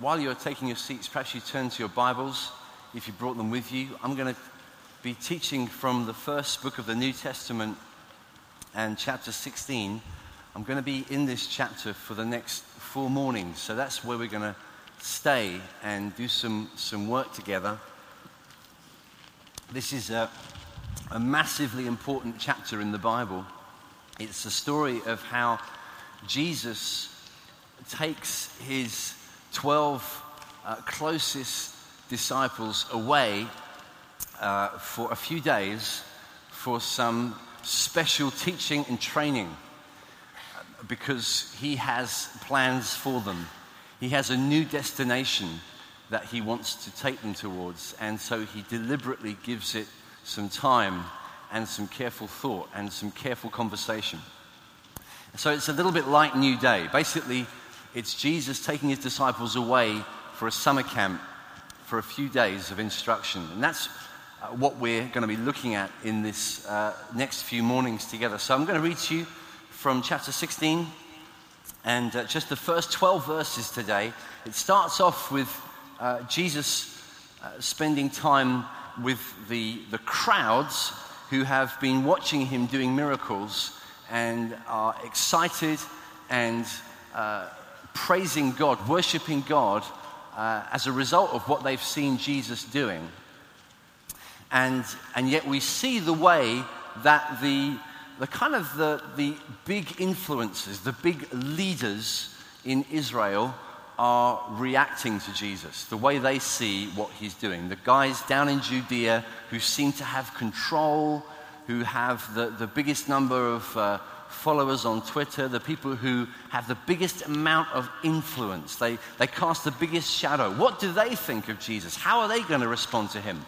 while you're taking your seats, perhaps you turn to your Bibles if you brought them with you. I'm going to be teaching from the first book of the New Testament and chapter 16. I'm going to be in this chapter for the next four mornings. So that's where we're going to stay and do some, some work together. This is a, a massively important chapter in the Bible. It's the story of how Jesus takes his 12 uh, closest disciples away uh, for a few days for some special teaching and training because he has plans for them. He has a new destination that he wants to take them towards, and so he deliberately gives it some time and some careful thought and some careful conversation. So it's a little bit like Newday. Basically, it's Jesus taking his disciples away for a summer camp for a few days of instruction. And that's uh, what we're going to be looking at in this uh, next few mornings together. So I'm going to read to you from chapter 16 and uh, just the first 12 verses today. It starts off with uh, Jesus uh, spending time with the, the crowds who have been watching him doing miracles and are excited and uh, praising God, worshiping God uh, as a result of what they've seen Jesus doing. And, and yet we see the way that the, the kind of the, the big influences, the big leaders in Israel are reacting to Jesus, the way they see what he's doing. The guys down in Judea who seem to have control, who have the, the biggest number of uh, followers on Twitter, the people who have the biggest amount of influence. They, they cast the biggest shadow. What do they think of Jesus? How are they going to respond to him?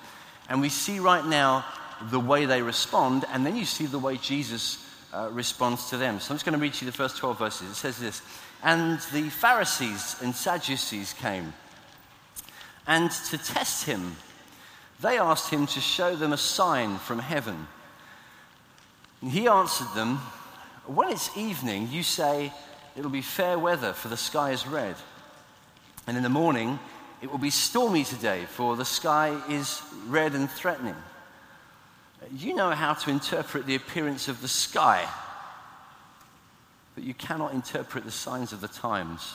And we see right now the way they respond, and then you see the way Jesus uh, responds to them. So I'm just going to read you the first 12 verses. It says this And the Pharisees and Sadducees came, and to test him, they asked him to show them a sign from heaven. He answered them, when it's evening, you say, It'll be fair weather, for the sky is red. And in the morning, it will be stormy today, for the sky is red and threatening. You know how to interpret the appearance of the sky, but you cannot interpret the signs of the times.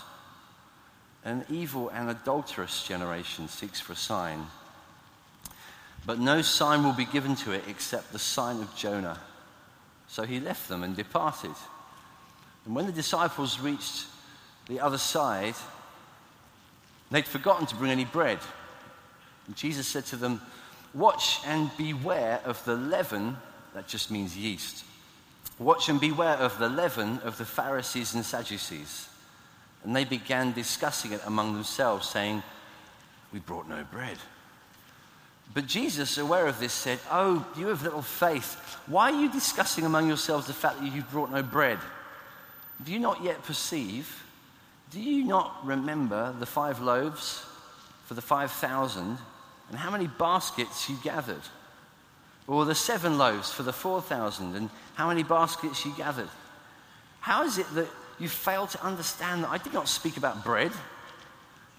An evil and adulterous generation seeks for a sign, but no sign will be given to it except the sign of Jonah. So he left them and departed. And when the disciples reached the other side, they'd forgotten to bring any bread. And Jesus said to them, Watch and beware of the leaven, that just means yeast. Watch and beware of the leaven of the Pharisees and Sadducees. And they began discussing it among themselves, saying, We brought no bread. But Jesus, aware of this, said, Oh, you have little faith. Why are you discussing among yourselves the fact that you've brought no bread? Do you not yet perceive? Do you not remember the five loaves for the 5,000 and how many baskets you gathered? Or the seven loaves for the 4,000 and how many baskets you gathered? How is it that you fail to understand that I did not speak about bread?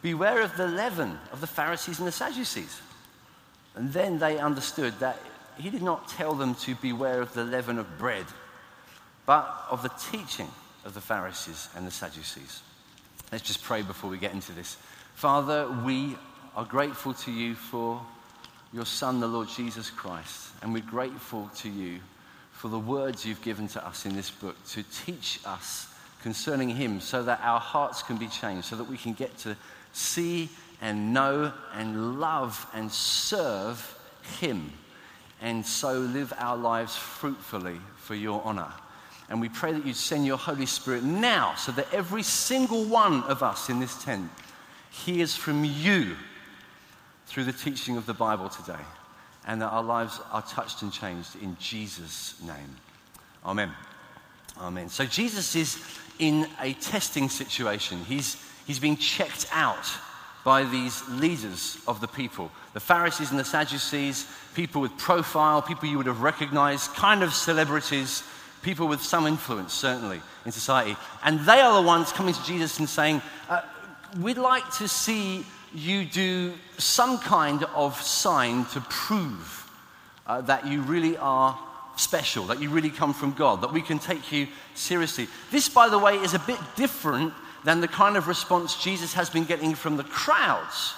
Beware of the leaven of the Pharisees and the Sadducees. And then they understood that he did not tell them to beware of the leaven of bread, but of the teaching of the Pharisees and the Sadducees. Let's just pray before we get into this. Father, we are grateful to you for your Son, the Lord Jesus Christ, and we're grateful to you for the words you've given to us in this book to teach us concerning him so that our hearts can be changed, so that we can get to see and know and love and serve Him, and so live our lives fruitfully for your honor. And we pray that you'd send your Holy Spirit now so that every single one of us in this tent hears from you through the teaching of the Bible today, and that our lives are touched and changed in Jesus' name. Amen. Amen. So Jesus is in a testing situation. He's, he's being checked out by these leaders of the people the Pharisees and the Sadducees, people with profile, people you would have recognized, kind of celebrities, people with some influence, certainly, in society. And they are the ones coming to Jesus and saying, uh, we'd like to see you do some kind of sign to prove uh, that you really are special, that you really come from God, that we can take you seriously. This, by the way, is a bit different than the kind of response Jesus has been getting from the crowds.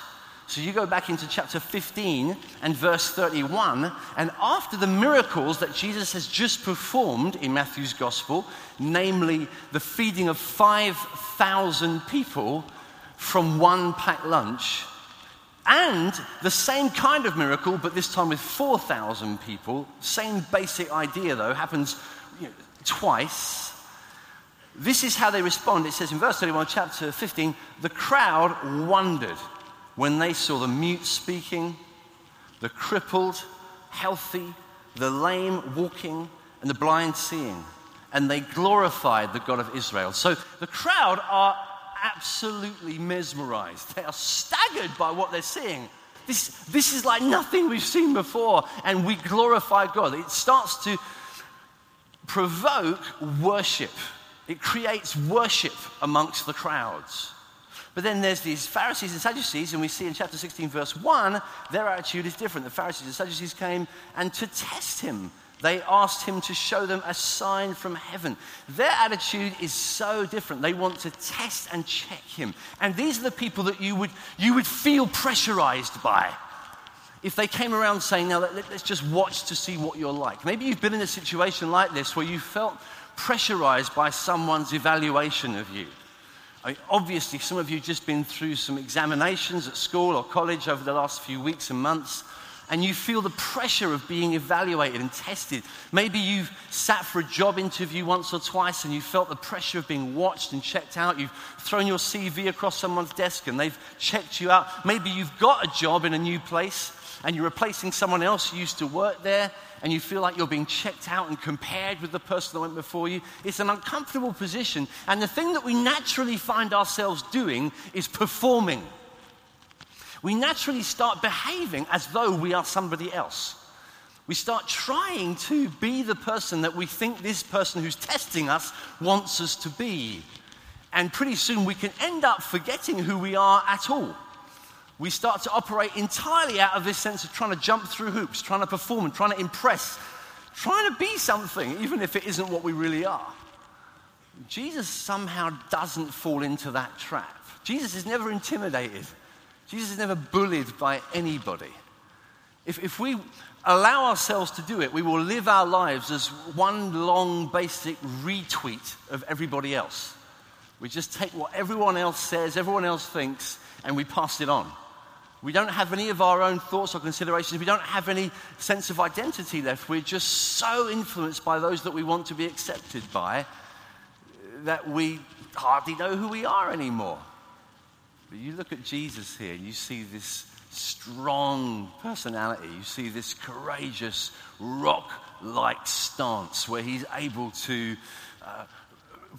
So you go back into chapter 15 and verse 31, and after the miracles that Jesus has just performed in Matthew's gospel, namely the feeding of 5,000 people from one packed lunch, and the same kind of miracle, but this time with 4,000 people, same basic idea though, happens you know, twice. This is how they respond. It says in verse 31, chapter 15, the crowd wondered when they saw the mute speaking, the crippled healthy, the lame walking, and the blind seeing. And they glorified the God of Israel. So the crowd are absolutely mesmerized. They are staggered by what they're seeing. This, this is like nothing we've seen before, and we glorify God. It starts to provoke worship, it creates worship amongst the crowds. But then there's these Pharisees and Sadducees, and we see in chapter 16, verse 1, their attitude is different. The Pharisees and Sadducees came and to test him they asked him to show them a sign from heaven. Their attitude is so different. They want to test and check him. And these are the people that you would, you would feel pressurized by. If they came around saying, Now let, us just watch to see what you're like. Maybe you've been in a situation like this where you felt pressurized by someone's evaluation of you. I mean, obviously, some of you have just been through some examinations at school or college over the last few weeks and months and you feel the pressure of being evaluated and tested. Maybe you've sat for a job interview once or twice and you felt the pressure of being watched and checked out. You've thrown your CV across someone's desk and they've checked you out. Maybe you've got a job in a new place and you're replacing someone else who used to work there and you feel like you're being checked out and compared with the person that went before you. It's an uncomfortable position. And the thing that we naturally find ourselves doing is performing we naturally start behaving as though we are somebody else. We start trying to be the person that we think this person who's testing us wants us to be. And pretty soon we can end up forgetting who we are at all. We start to operate entirely out of this sense of trying to jump through hoops, trying to perform, and trying to impress, trying to be something, even if it isn't what we really are. Jesus somehow doesn't fall into that trap. Jesus is never intimidated. Jesus is never bullied by anybody. If, if we allow ourselves to do it, we will live our lives as one long basic retweet of everybody else. We just take what everyone else says, everyone else thinks, and we pass it on. We don't have any of our own thoughts or considerations. We don't have any sense of identity left. We're just so influenced by those that we want to be accepted by that we hardly know who we are anymore. But you look at Jesus here, and you see this strong personality. You see this courageous, rock like stance where he's able to uh,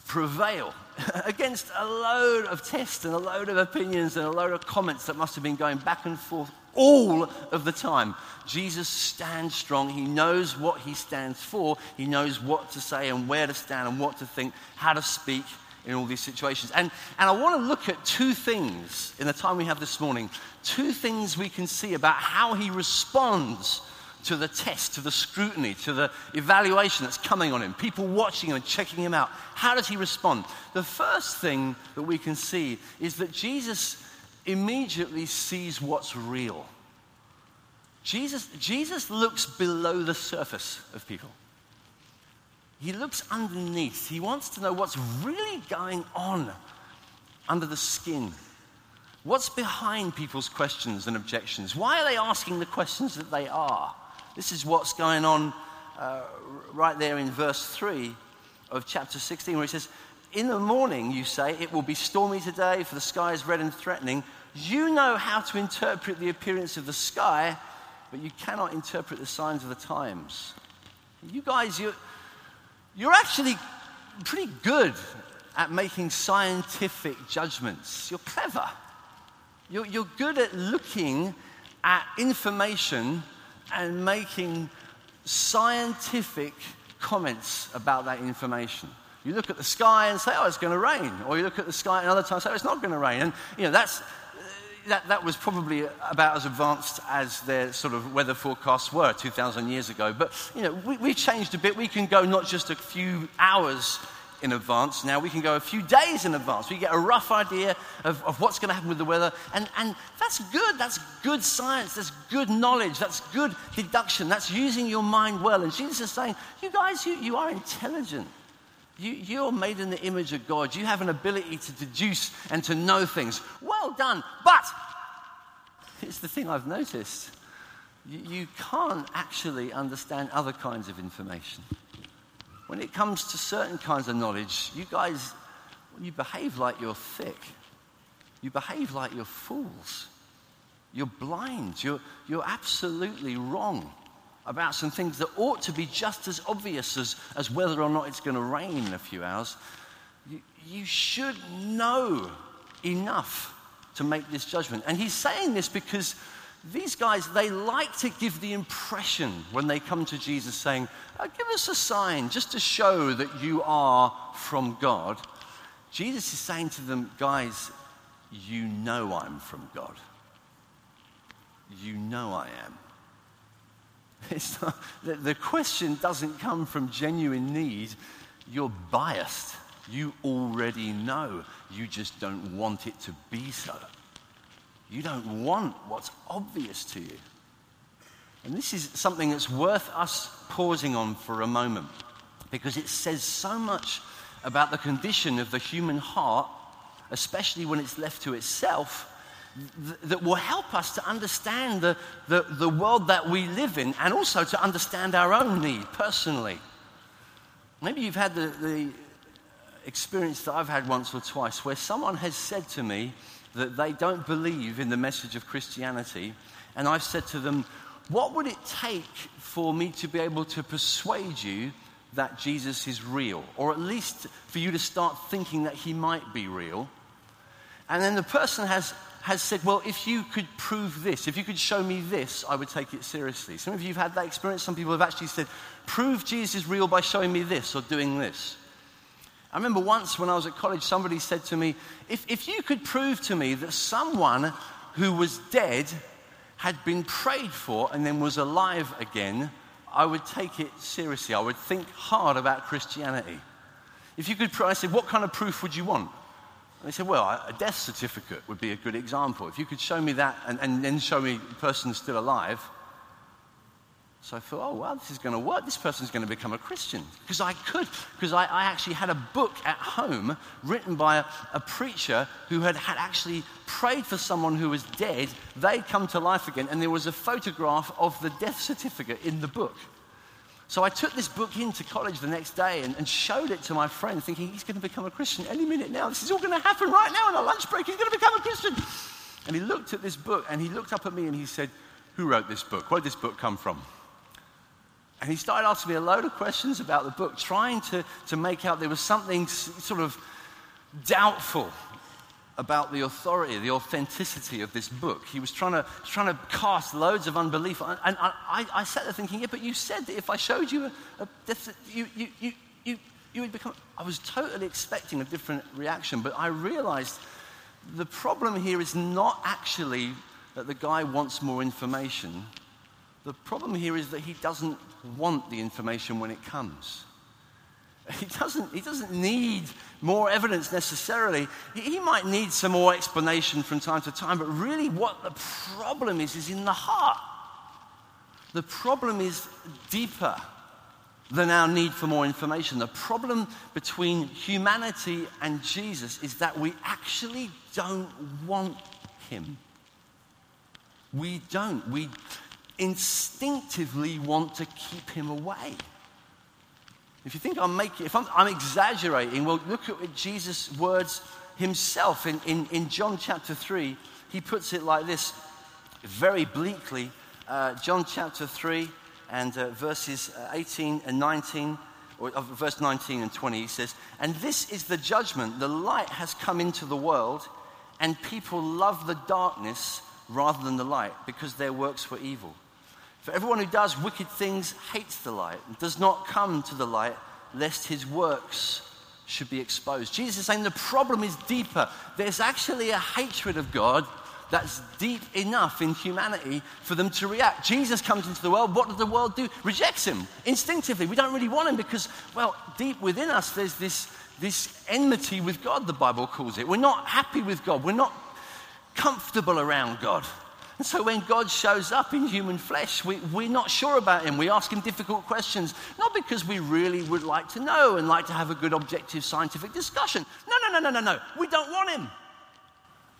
prevail against a load of tests and a load of opinions and a load of comments that must have been going back and forth all of the time. Jesus stands strong. He knows what he stands for, he knows what to say and where to stand and what to think, how to speak in all these situations. And, and I want to look at two things in the time we have this morning. Two things we can see about how he responds to the test, to the scrutiny, to the evaluation that's coming on him, people watching him and checking him out. How does he respond? The first thing that we can see is that Jesus immediately sees what's real. Jesus, Jesus looks below the surface of people. He looks underneath. He wants to know what's really going on under the skin. What's behind people's questions and objections? Why are they asking the questions that they are? This is what's going on uh, right there in verse 3 of chapter 16, where he says, In the morning, you say, it will be stormy today, for the sky is red and threatening. You know how to interpret the appearance of the sky, but you cannot interpret the signs of the times. You guys, you you're actually pretty good at making scientific judgments. You're clever. You're, you're good at looking at information and making scientific comments about that information. You look at the sky and say, oh, it's going to rain. Or you look at the sky another time and say, oh, it's not going to rain. And, you know, that's, that, that was probably about as advanced as their sort of weather forecasts were 2,000 years ago. But, you know, we, we've changed a bit. We can go not just a few hours in advance. Now we can go a few days in advance. We get a rough idea of, of what's going to happen with the weather. And, and that's good. That's good science. That's good knowledge. That's good deduction. That's using your mind well. And Jesus is saying, you guys, you, you are intelligent. You, you're made in the image of God. You have an ability to deduce and to know things. Well done. But it's the thing I've noticed. You, you can't actually understand other kinds of information. When it comes to certain kinds of knowledge, you guys, you behave like you're thick. You behave like you're fools. You're blind. You're, you're absolutely wrong about some things that ought to be just as obvious as, as whether or not it's going to rain in a few hours, you, you should know enough to make this judgment. And he's saying this because these guys, they like to give the impression when they come to Jesus saying, oh, Give us a sign just to show that you are from God. Jesus is saying to them, Guys, you know I'm from God. You know I am. It's Not, the, the question doesn't come from genuine need. You're biased. You already know. You just don't want it to be so. You don't want what's obvious to you. And this is something that's worth us pausing on for a moment because it says so much about the condition of the human heart, especially when it's left to itself, that will help us to understand the, the, the world that we live in and also to understand our own need personally. Maybe you've had the, the experience that I've had once or twice where someone has said to me that they don't believe in the message of Christianity, and I've said to them, What would it take for me to be able to persuade you that Jesus is real? Or at least for you to start thinking that he might be real? And then the person has has said, Well, if you could prove this, if you could show me this, I would take it seriously. Some of you have had that experience. Some people have actually said, Prove Jesus is real by showing me this or doing this. I remember once when I was at college, somebody said to me, If, if you could prove to me that someone who was dead had been prayed for and then was alive again, I would take it seriously. I would think hard about Christianity. If you could, I said, What kind of proof would you want? And they said, well, a death certificate would be a good example. If you could show me that and, and then show me the person's still alive. So I thought, oh, well, this is going to work. This person's going to become a Christian. Because I could, because I, I, actually had a book at home written by a, a preacher who had, had actually prayed for someone who was dead. They'd come to life again, and there was a photograph of the death certificate in the book. So I took this book into college the next day and, and showed it to my friend, thinking he's going to become a Christian any minute now. This is all going to happen right now in a lunch break. He's going to become a Christian. And he looked at this book and he looked up at me and he said, Who wrote this book? Where did this book come from? And he started asking me a load of questions about the book, trying to, to make out there was something sort of doubtful about the authority, the authenticity of this book. He was trying to, trying to cast loads of unbelief. And I, I, sat there thinking, yeah, but you said that if I showed you a, a you, you, you, you, you would become. I was totally expecting a different reaction, but I realized the problem here is not actually that the guy wants more information. The problem here is that he doesn't want the information when it comes. He doesn't, he doesn't need more evidence necessarily. He might need some more explanation from time to time, but really what the problem is, is in the heart. The problem is deeper than our need for more information. The problem between humanity and Jesus is that we actually don't want him. We don't. We instinctively want to keep him away. If you think I'm making, if I'm, I'm exaggerating, well, look at Jesus' words himself in, in, in John chapter 3. He puts it like this, very bleakly. Uh, John chapter 3 and uh, verses uh, 18 and 19, or uh, verse 19 and 20, he says, And this is the judgment. The light has come into the world, and people love the darkness rather than the light because their works were evil. For everyone who does wicked things hates the light and does not come to the light, lest his works should be exposed. Jesus is saying the problem is deeper. There's actually a hatred of God that's deep enough in humanity for them to react. Jesus comes into the world. What does the world do? Rejects him instinctively. We don't really want him because, well, deep within us, there's this, this enmity with God, the Bible calls it. We're not happy with God. We're not comfortable around God. And so when God shows up in human flesh, we, we're not sure about him. We ask him difficult questions, not because we really would like to know and like to have a good objective scientific discussion. No, no, no, no, no, no. We don't want him.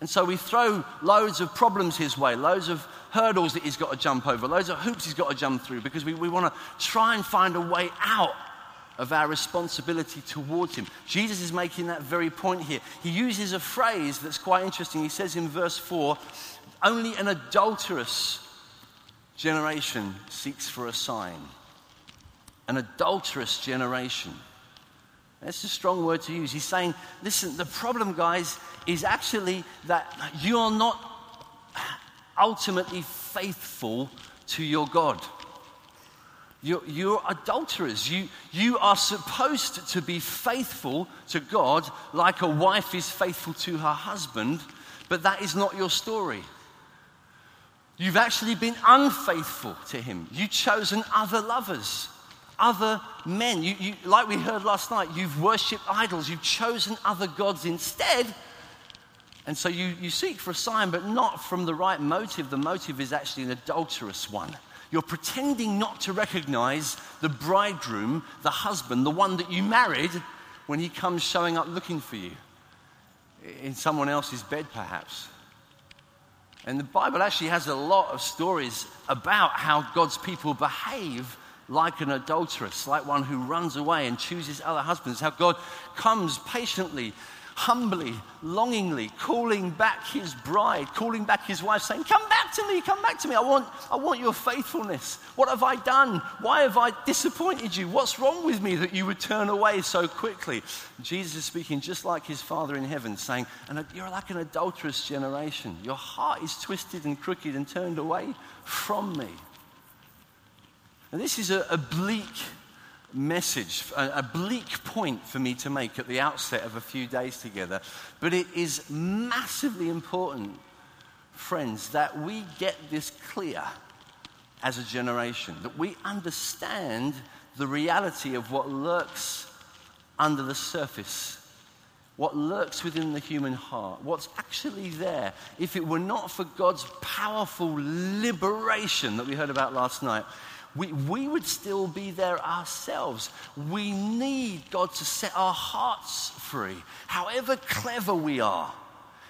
And so we throw loads of problems his way, loads of hurdles that he's got to jump over, loads of hoops he's got to jump through because we, we want to try and find a way out of our responsibility towards him. Jesus is making that very point here. He uses a phrase that's quite interesting. He says in verse 4 only an adulterous generation seeks for a sign. An adulterous generation. That's a strong word to use. He's saying, listen, the problem, guys, is actually that you are not ultimately faithful to your God. You're, you're, adulterers. You, you are supposed to be faithful to God like a wife is faithful to her husband, but that is not your story. You've actually been unfaithful to him. You've chosen other lovers, other men. You, you, like we heard last night, you've worshipped idols. You've chosen other gods instead. And so you, you seek for a sign, but not from the right motive. The motive is actually an adulterous one. You're pretending not to recognize the bridegroom, the husband, the one that you married, when he comes showing up looking for you in someone else's bed, perhaps. And the Bible actually has a lot of stories about how God's people behave like an adulteress, like one who runs away and chooses other husbands, how God comes patiently humbly, longingly calling back his bride, calling back his wife, saying, Come back to me, come back to me. I want, I want your faithfulness. What have I done? Why have I disappointed you? What's wrong with me that you would turn away so quickly? Jesus is speaking just like his Father in heaven, saying, and You're like an adulterous generation. Your heart is twisted and crooked and turned away from me. And this is a, a bleak message, a, bleak point for me to make at the outset of a few days together. But it is massively important, friends, that we get this clear as a generation, that we understand the reality of what lurks under the surface. What lurks within the human heart, what's actually there. If it were not for God's powerful liberation that we heard about last night, we, we would still be there ourselves. We need God to set our hearts free. However clever we are,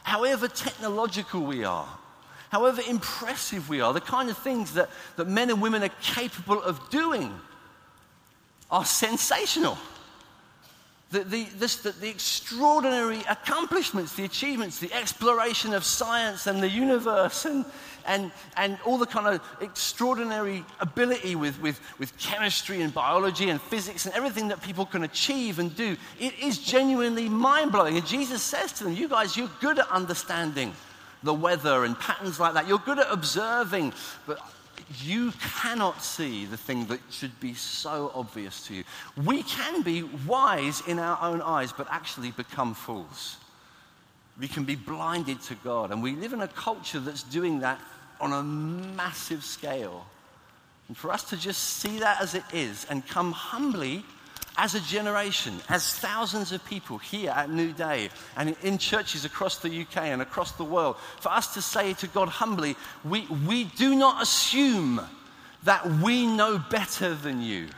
however technological we are, however impressive we are, the kind of things that, that men and women are capable of doing are sensational. The, the, this, the, the, extraordinary accomplishments, the achievements, the exploration of science and the universe and, and, and all the kind of extraordinary ability with, with, with chemistry and biology and physics and everything that people can achieve and do. It is genuinely mind blowing. And Jesus says to them, You guys, you're good at understanding the weather and patterns like that. You're good at observing, but you cannot see the thing that should be so obvious to you. We can be wise in our own eyes, but actually become fools. We can be blinded to God. And we live in a culture that's doing that on a massive scale. And for us to just see that as it is and come humbly as a generation, as thousands of people here at Newday and in churches across the UK and across the world, for us to say to God humbly, we, we do not assume that we know better than you.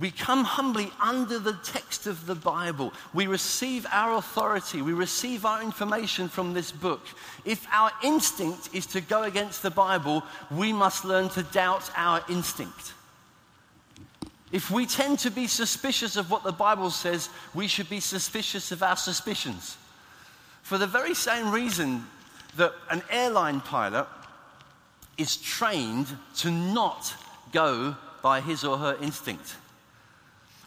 We come humbly under the text of the Bible. We receive our authority. We receive our information from this book. If our instinct is to go against the Bible, we must learn to doubt our instinct. If we tend to be suspicious of what the Bible says, we should be suspicious of our suspicions. For the very same reason that an airline pilot is trained to not go by his or her instinct.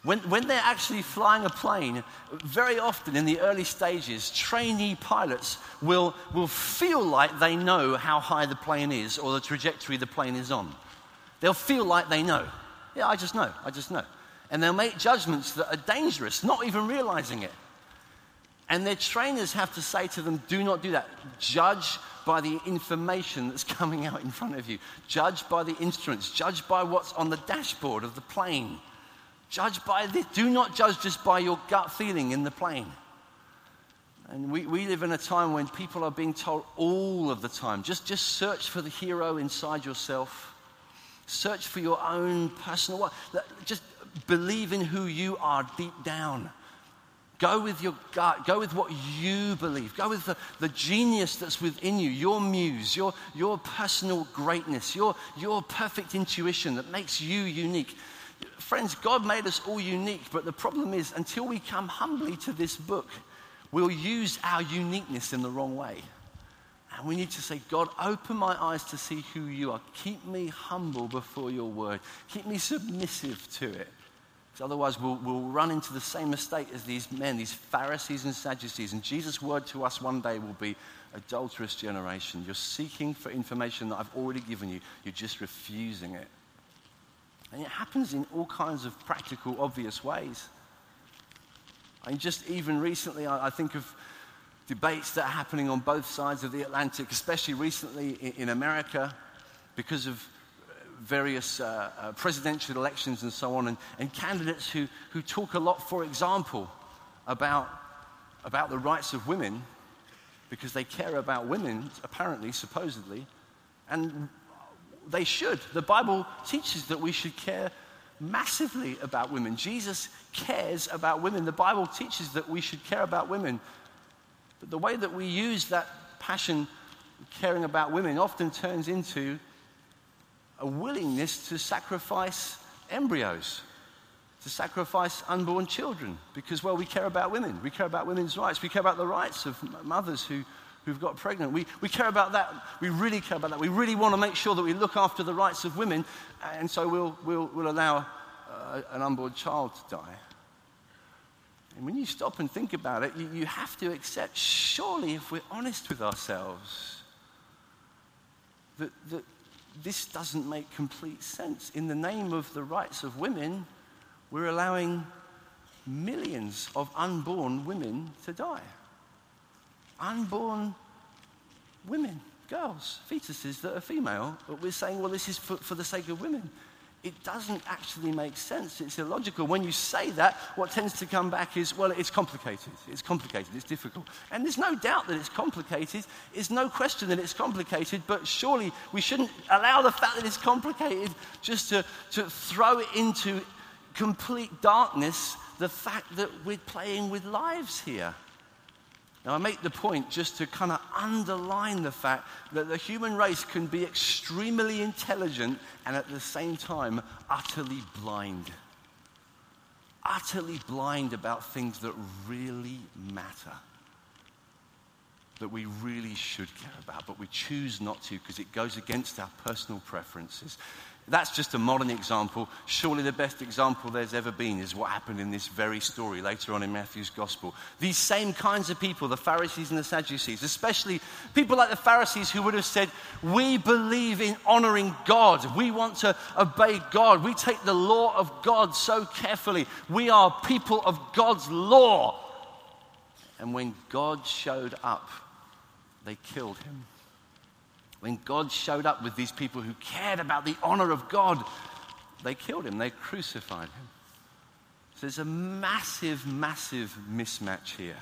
When, when they're actually flying a plane, very often in the early stages, trainee pilots will, will feel like they know how high the plane is or the trajectory the plane is on. They'll feel like they know. Yeah, I just know. I just know. And they'll make judgments that are dangerous, not even realizing it. And their trainers have to say to them, do not do that. Judge by the information that's coming out in front of you. Judge by the instruments. Judge by what's on the dashboard of the plane. Judge by this. Do not judge just by your gut feeling in the plane. And we, we live in a time when people are being told all of the time just, just search for the hero inside yourself. Search for your own personal. Just believe in who you are deep down. Go with your gut. Go with what you believe. Go with the, the genius that's within you, your muse, your, your personal greatness, your, your perfect intuition that makes you unique. Friends, God made us all unique, but the problem is until we come humbly to this book, we'll use our uniqueness in the wrong way. And we need to say, God, open my eyes to see who you are. Keep me humble before your word. Keep me submissive to it. Because otherwise, we'll, we'll run into the same mistake as these men, these Pharisees and Sadducees. And Jesus' word to us one day will be adulterous generation. You're seeking for information that I've already given you, you're just refusing it. And it happens in all kinds of practical, obvious ways. Mean, just even recently, I, I think of debates that are happening on both sides of the Atlantic, especially recently in, America, because of various uh, uh, presidential elections and so on, and, and candidates who, who talk a lot, for example, about, about the rights of women because they care about women, apparently, supposedly, and they should. The Bible teaches that we should care massively about women. Jesus cares about women. The Bible teaches that we should care about women. But the way that we use that passion, caring about women, often turns into a willingness to sacrifice embryos, to sacrifice unborn children, because, well, we care about women. We care about women's rights. We care about the rights of mothers who, who've got pregnant. We, we care about that. We really care about that. We really want to make sure that we look after the rights of women, and so we'll, we'll, we'll allow uh, an unborn child to die. And when you stop and think about it, you, you have to accept, surely, if we're honest with ourselves, that, that this doesn't make complete sense. In the name of the rights of women, we're allowing millions of unborn women to die. Unborn women, girls, fetuses that are female, but we're saying, well, this is for, for the sake of women it doesn't actually make sense. It's illogical. When you say that, what tends to come back is, well, it's complicated. It's complicated. It's difficult. And there's no doubt that it's complicated. There's no question that it's complicated, but surely we shouldn't allow the fact that it's complicated just to, to throw it into complete darkness the fact that we're playing with lives here. Now, I make the point just to kind of underline the fact that the human race can be extremely intelligent and at the same time utterly blind. Utterly blind about things that really matter, that we really should care about, but we choose not to because it goes against our personal preferences. That's just a modern example. Surely the best example there's ever been is what happened in this very story later on in Matthew's gospel. These same kinds of people, the Pharisees and the Sadducees, especially people like the Pharisees who would have said, We believe in honoring God. We want to obey God. We take the law of God so carefully. We are people of God's law. And when God showed up, they killed him. When God showed up with these people who cared about the honor of God, they killed him, they crucified him. So there's a massive, massive mismatch here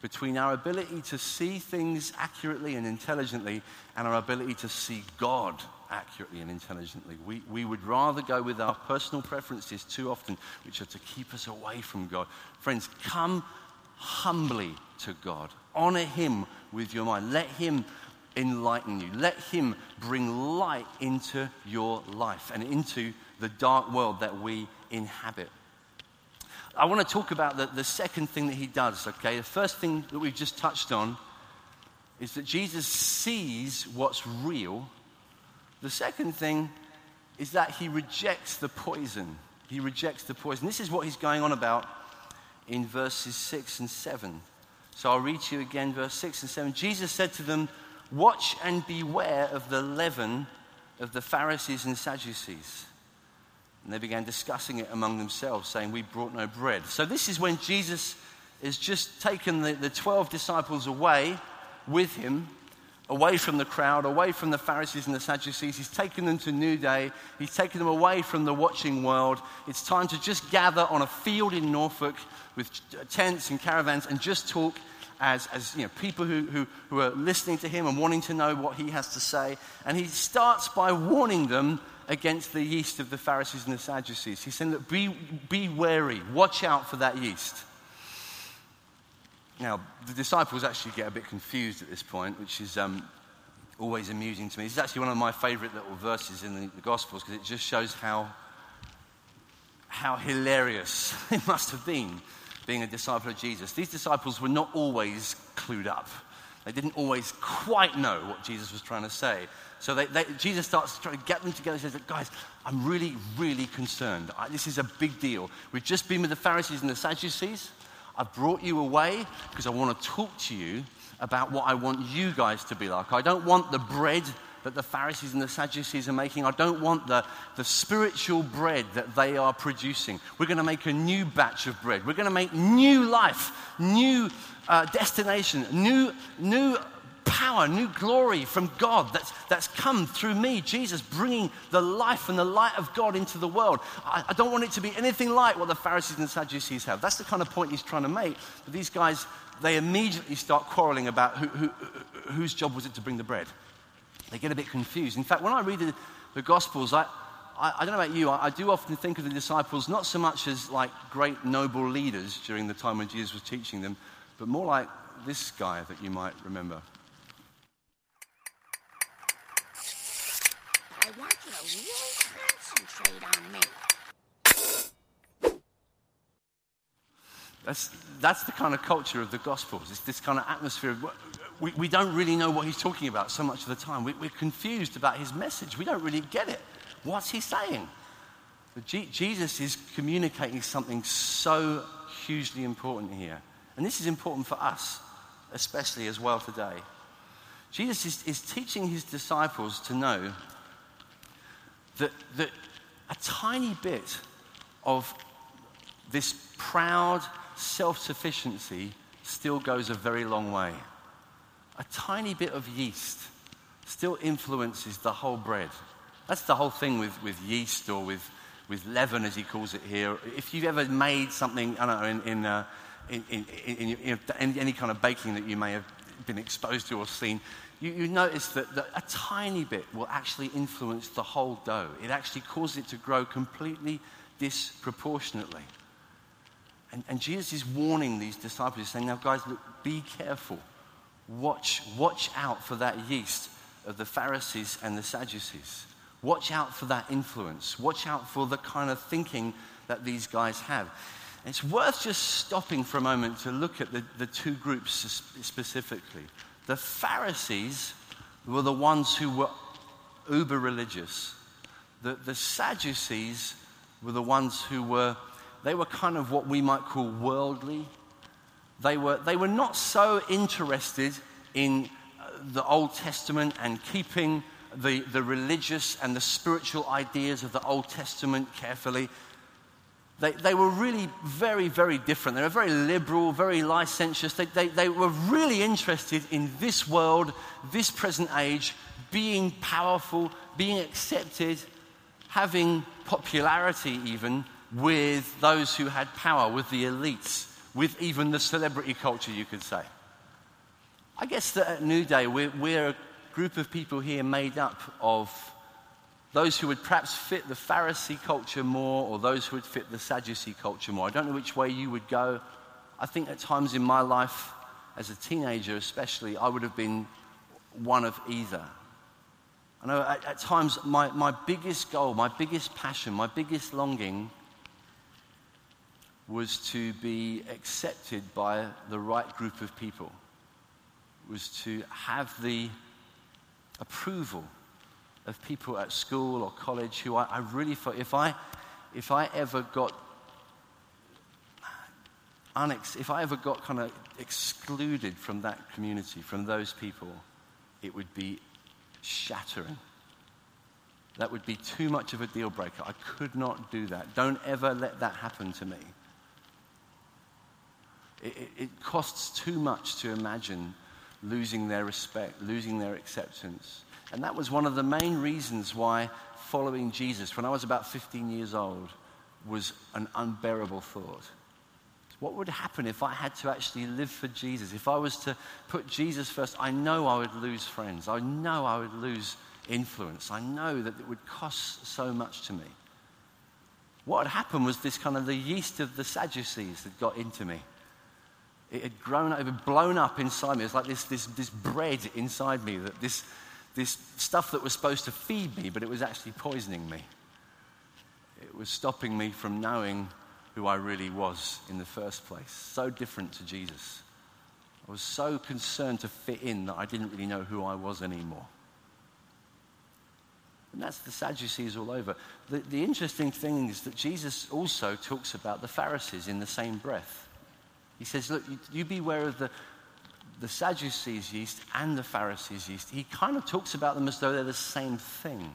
between our ability to see things accurately and intelligently and our ability to see God accurately and intelligently. We, we would rather go with our personal preferences too often, which are to keep us away from God. Friends, come humbly to God. Honor Him with your mind. Let Him enlighten you. Let Him bring light into your life and into the dark world that we inhabit. I want to talk about the, the second thing that He does, okay? The first thing that we've just touched on is that Jesus sees what's real. The second thing is that He rejects the poison. He rejects the poison. This is what He's going on about in verses 6 and 7. So I'll read to you again, verse 6 and 7. Jesus said to them, Watch and beware of the leaven of the Pharisees and Sadducees. And they began discussing it among themselves, saying, We brought no bread. So this is when Jesus has just taken the, the 12 disciples away with him, away from the crowd, away from the Pharisees and the Sadducees. He's taken them to Newday. He's taken them away from the watching world. It's time to just gather on a field in Norfolk with tents and caravans and just talk as, as you know, people who, who, who are listening to him and wanting to know what he has to say. And he starts by warning them against the yeast of the Pharisees and the Sadducees. He's saying, Look, be, be wary, watch out for that yeast. Now, the disciples actually get a bit confused at this point, which is um, always amusing to me. This is actually one of my favorite little verses in the, the Gospels because it just shows how, how hilarious it must have been being a disciple of Jesus. These disciples were not always clued up. They didn't always quite know what Jesus was trying to say. So they, they, Jesus starts trying to get them together and says, Guys, I'm really, really concerned. I, this is a big deal. We've just been with the Pharisees and the Sadducees. I've brought you away because I want to talk to you about what I want you guys to be like. I don't want the bread that the Pharisees and the Sadducees are making. I don't want the, the spiritual bread that they are producing. We're going to make a new batch of bread. We're going to make new life, new uh, destination, new, new power, new glory from God that's, that's come through me, Jesus, bringing the life and the light of God into the world. I, I, don't want it to be anything like what the Pharisees and Sadducees have. That's the kind of point he's trying to make. But these guys, they immediately start quarreling about who, who, whose job was it to bring the bread. They get a bit confused. In fact, when I read the, the Gospels, I, I, I, don't know about you, I, I, do often think of the disciples not so much as like great noble leaders during the time when Jesus was teaching them, but more like this guy that you might remember. I want you to really concentrate on me. That's, that's the kind of culture of the Gospels. It's this kind of atmosphere. Of, we, we don't really know what he's talking about so much of the time. We, we're confused about his message. We don't really get it. What's he saying? G- Jesus is communicating something so hugely important here. And this is important for us, especially as well today. Jesus is, is teaching his disciples to know that, that a tiny bit of this proud self sufficiency still goes a very long way a tiny bit of yeast still influences the whole bread. That's the whole thing with, with yeast or with, with leaven, as he calls it here. If you've ever made something, I don't know, in, in, uh, in, in, any kind of baking that you may have been exposed to or seen, you, you notice that, that a tiny bit will actually influence the whole dough. It actually causes it to grow completely disproportionately. And, and Jesus is warning these disciples, saying, Now, guys, look, be careful. Watch, watch out for that yeast of the Pharisees and the Sadducees. Watch out for that influence. Watch out for the kind of thinking that these guys have. It's worth just stopping for a moment to look at the, the two groups specifically. The Pharisees were the ones who were uber religious. The, the Sadducees were the ones who were, they were kind of what we might call worldly. They were, they were not so interested in uh, the Old Testament and keeping the, the religious and the spiritual ideas of the Old Testament carefully. They, they were really very, very different. They were very liberal, very licentious. They, they, they were really interested in this world, this present age, being powerful, being accepted, having popularity even with those who had power, with the elites with even the celebrity culture, you could say. I guess that at Newday, we're, we're a group of people here made up of those who would perhaps fit the Pharisee culture more or those who would fit the Sadducee culture more. I don't know which way you would go. I think at times in my life, as a teenager especially, I would have been one of either. I know at, at times my, my biggest goal, my biggest passion, my biggest longing was to be accepted by the right group of people, was to have the approval of people at school or college who I, I really thought if I, if I ever got unex- if I ever got kind of excluded from that community, from those people, it would be shattering. That would be too much of a deal breaker. I could not do that. Don't ever let that happen to me. It, it, costs too much to imagine losing their respect, losing their acceptance. And that was one of the main reasons why following Jesus, when I was about 15 years old, was an unbearable thought. What would happen if I had to actually live for Jesus? If I was to put Jesus first, I know I would lose friends. I know I would lose influence. I know that it would cost so much to me. What had happened was this kind of the yeast of the Sadducees that got into me. It had grown, up, it had blown up inside me. It was like this, this, this bread inside me, that this, this stuff that was supposed to feed me, but it was actually poisoning me. It was stopping me from knowing who I really was in the first place. So different to Jesus. I was so concerned to fit in that I didn't really know who I was anymore. And that's the Sadducees all over. The, the interesting thing is that Jesus also talks about the Pharisees in the same breath. He says, Look, you, you beware of the, the Sadducees' yeast and the Pharisees' yeast. He kind of talks about them as though they're the same thing.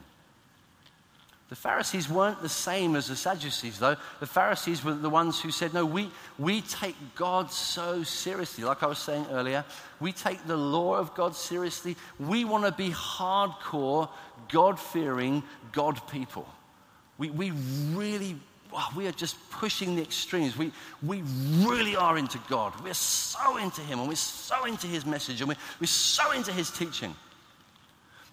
The Pharisees weren't the same as the Sadducees, though. The Pharisees were the ones who said, No, we, we take God so seriously. Like I was saying earlier, we take the law of God seriously. We want to be hardcore, God fearing, God people. We, we really, we are just pushing the extremes. We, we really are into God. We're so into Him, and we're so into His message, and we're, we're so into His teaching.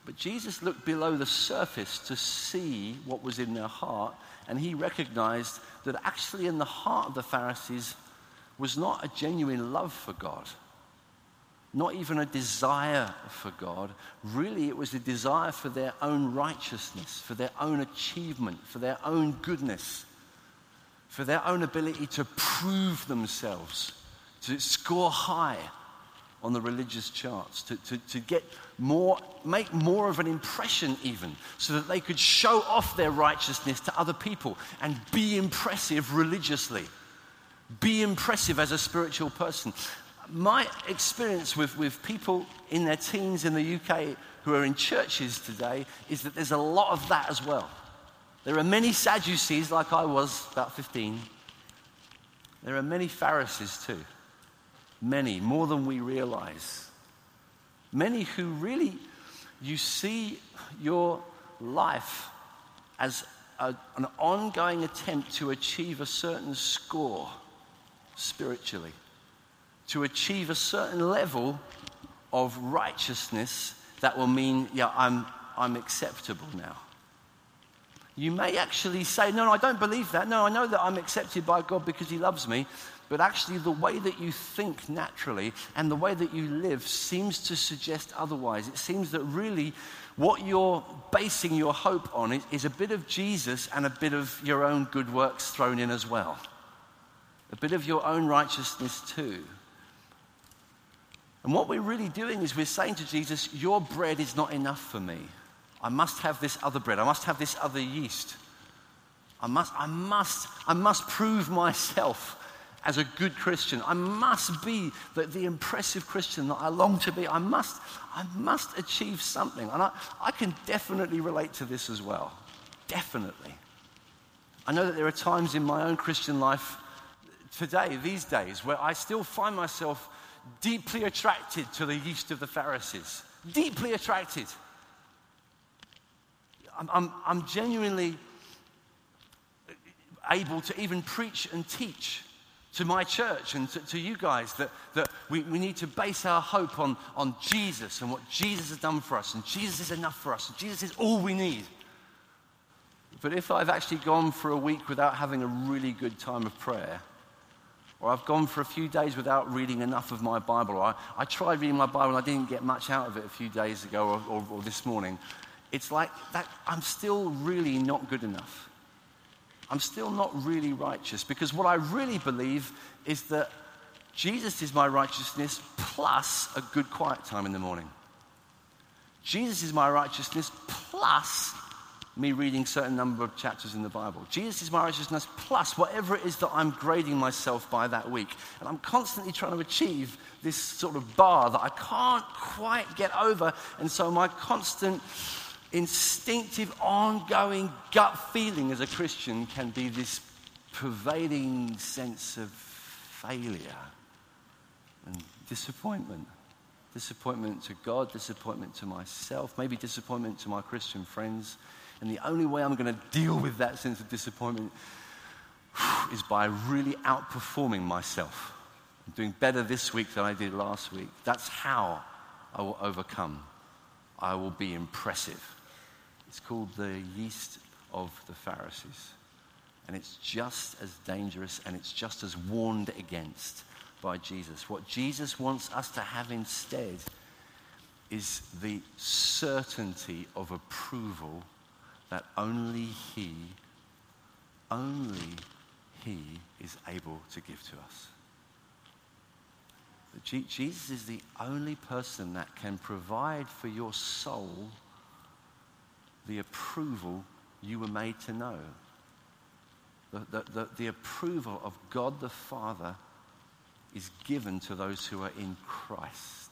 But Jesus looked below the surface to see what was in their heart, and he recognized that actually in the heart of the Pharisees was not a genuine love for God, not even a desire for God. Really, it was a desire for their own righteousness, for their own achievement, for their own goodness, for their own ability to prove themselves, to score high on the religious charts, to, to, to get more, make more of an impression even, so that they could show off their righteousness to other people and be impressive religiously, be impressive as a spiritual person. My experience with, with people in their teens in the UK who are in churches today is that there's a lot of that as well. There are many Sadducees, like I was about 15. There are many Pharisees too. Many, more than we realize. Many who really, you see your life as a, an ongoing attempt to achieve a certain score spiritually, to achieve a certain level of righteousness that will mean, yeah, I'm, I'm acceptable now. You may actually say, No, I don't believe that. No, I know that I'm accepted by God because He loves me but actually the way that you think naturally and the way that you live seems to suggest otherwise. It seems that really what you're basing your hope on is, a bit of Jesus and a bit of your own good works thrown in as well. A bit of your own righteousness too. And what we're really doing is we're saying to Jesus, Your bread is not enough for me. I must have this other bread. I must have this other yeast. I must, I must, I must prove myself as a good Christian. I must be the, the, impressive Christian that I long to be. I must, I must achieve something. And I, I can definitely relate to this as well. Definitely. I know that there are times in my own Christian life today, these days, where I still find myself deeply attracted to the yeast of the Pharisees. Deeply attracted. I'm, I'm, I'm genuinely able to even preach and teach to my church and to, to, you guys that, that we, we need to base our hope on, on Jesus and what Jesus has done for us. And Jesus is enough for us. And Jesus is all we need. But if I've actually gone for a week without having a really good time of prayer, or I've gone for a few days without reading enough of my Bible, or I, I tried reading my Bible and I didn't get much out of it a few days ago or, or, or this morning, it's like that I'm still really not good enough. I'm still not really righteous because what I really believe is that Jesus is my righteousness plus a good quiet time in the morning. Jesus is my righteousness plus me reading certain number of chapters in the Bible. Jesus is my righteousness plus whatever it is that I'm grading myself by that week. And I'm constantly trying to achieve this sort of bar that I can't quite get over. And so my constant instinctive, ongoing gut feeling as a Christian can be this pervading sense of failure and disappointment. Disappointment to God, disappointment to myself, maybe disappointment to my Christian friends. And the only way I'm going to deal with that sense of disappointment is by really outperforming myself. I'm doing better this week than I did last week. That's how I will overcome. I will be impressive. It's called the yeast of the Pharisees. And it's just as dangerous and it's just as warned against by Jesus. What Jesus wants us to have instead is the certainty of approval that only He, only He is able to give to us. Jesus is the only person that can provide for your soul the approval you were made to know. The, the, the, the approval of God the Father is given to those who are in Christ.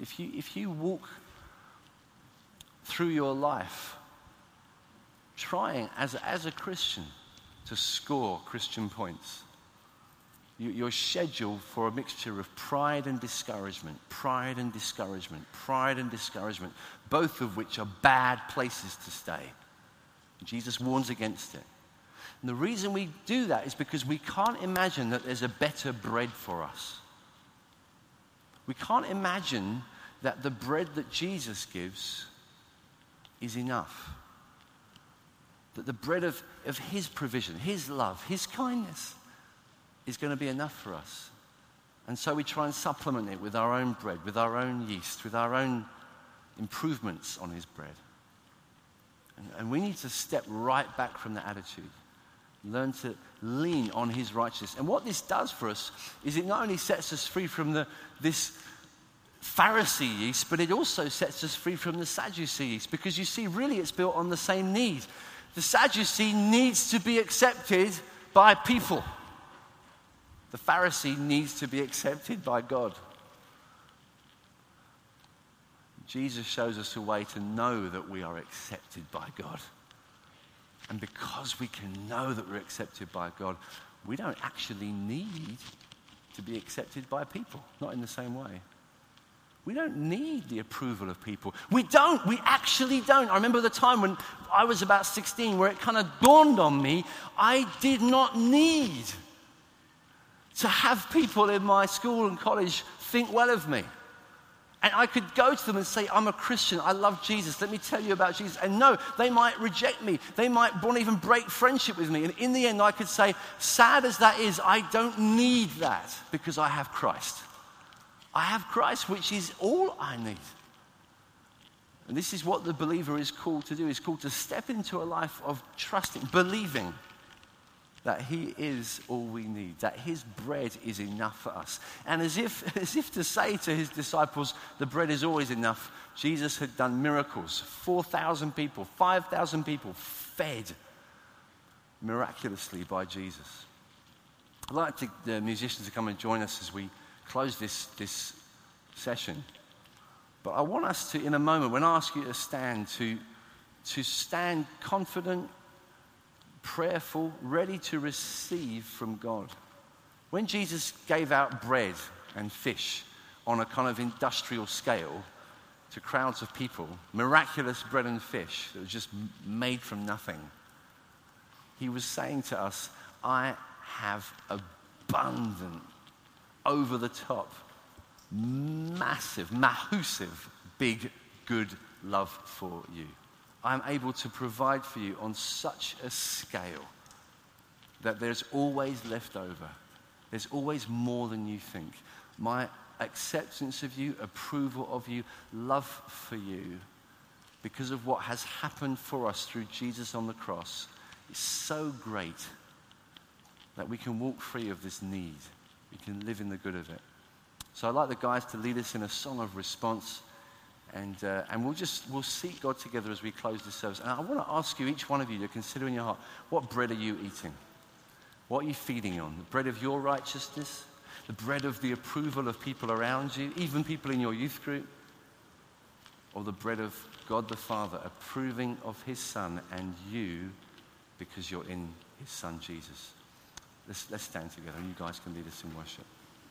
If you, if you walk through your life trying as, as a Christian to score Christian points, you're scheduled for a mixture of pride and discouragement, pride and discouragement, pride and discouragement, both of which are bad places to stay. Jesus warns against it. And the reason we do that is because we can't imagine that there's a better bread for us. We can't imagine that the bread that Jesus gives is enough. That the bread of, of His provision, His love, His kindness is going to be enough for us. And so we try and supplement it with our own bread, with our own yeast, with our own improvements on His bread. And, and we need to step right back from that attitude learn to lean on his righteousness. And what this does for us is it not only sets us free from the, this Pharisee yeast, but it also sets us free from the Sadducee yeast because you see, really, it's built on the same need. The Sadducee needs to be accepted by people, the Pharisee needs to be accepted by God. Jesus shows us a way to know that we are accepted by God. And because we can know that we're accepted by God, we don't actually need to be accepted by people, not in the same way. We don't need the approval of people. We don't. We actually don't. I remember the time when I was about 16 where it kind of dawned on me I did not need to have people in my school and college think well of me. And I could go to them and say, I'm a Christian. I love Jesus. Let me tell you about Jesus. And no, they might reject me. They might want even break friendship with me. And in the end, I could say, sad as that is, I don't need that because I have Christ. I have Christ, which is all I need. And this is what the believer is called to do. He's called to step into a life of trusting, believing that He is all we need, that His bread is enough for us. And as if, as if to say to His disciples, the bread is always enough, Jesus had done miracles. 4,000 people, 5,000 people fed miraculously by Jesus. I'd like to, the musicians to come and join us as we close this, this session. But I want us to, in a moment, when I ask you to stand, to, to stand confident prayerful, ready to receive from God. When Jesus gave out bread and fish on a kind of industrial scale to crowds of people, miraculous bread and fish that was just made from nothing, he was saying to us, I have abundant, over the top, massive, mahusive, big, good love for you. I'm able to provide for you on such a scale that there's always left over. There's always more than you think. My acceptance of you, approval of you, love for you, because of what has happened for us through Jesus on the cross, is so great that we can walk free of this need. We can live in the good of it. So I'd like the guys to lead us in a song of response. And, uh, and we'll just we'll seek God together as we close this service. And I want to ask you, each one of you, to consider in your heart what bread are you eating? What are you feeding on? The bread of your righteousness? The bread of the approval of people around you, even people in your youth group? or the bread of God the Father, approving of his Son, and you because you're in his Son Jesus. Let's, let's stand together and you guys can lead us in worship.